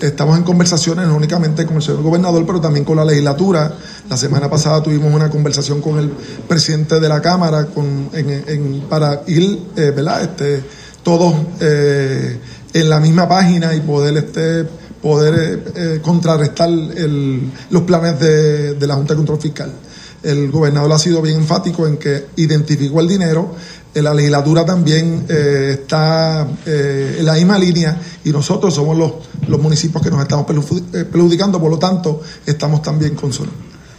Estamos en conversaciones no únicamente con el señor gobernador, pero también con la legislatura. La semana pasada tuvimos una conversación con el presidente de la Cámara con, para ir, eh, ¿verdad? Este, todos eh, en la misma página y poder este poder eh, contrarrestar los planes de, de la Junta de Control Fiscal. El gobernador ha sido bien enfático en que identificó el dinero, la legislatura también eh, está eh, en la misma línea y nosotros somos los, municipios que nos estamos perjudicando, por lo tanto, estamos también con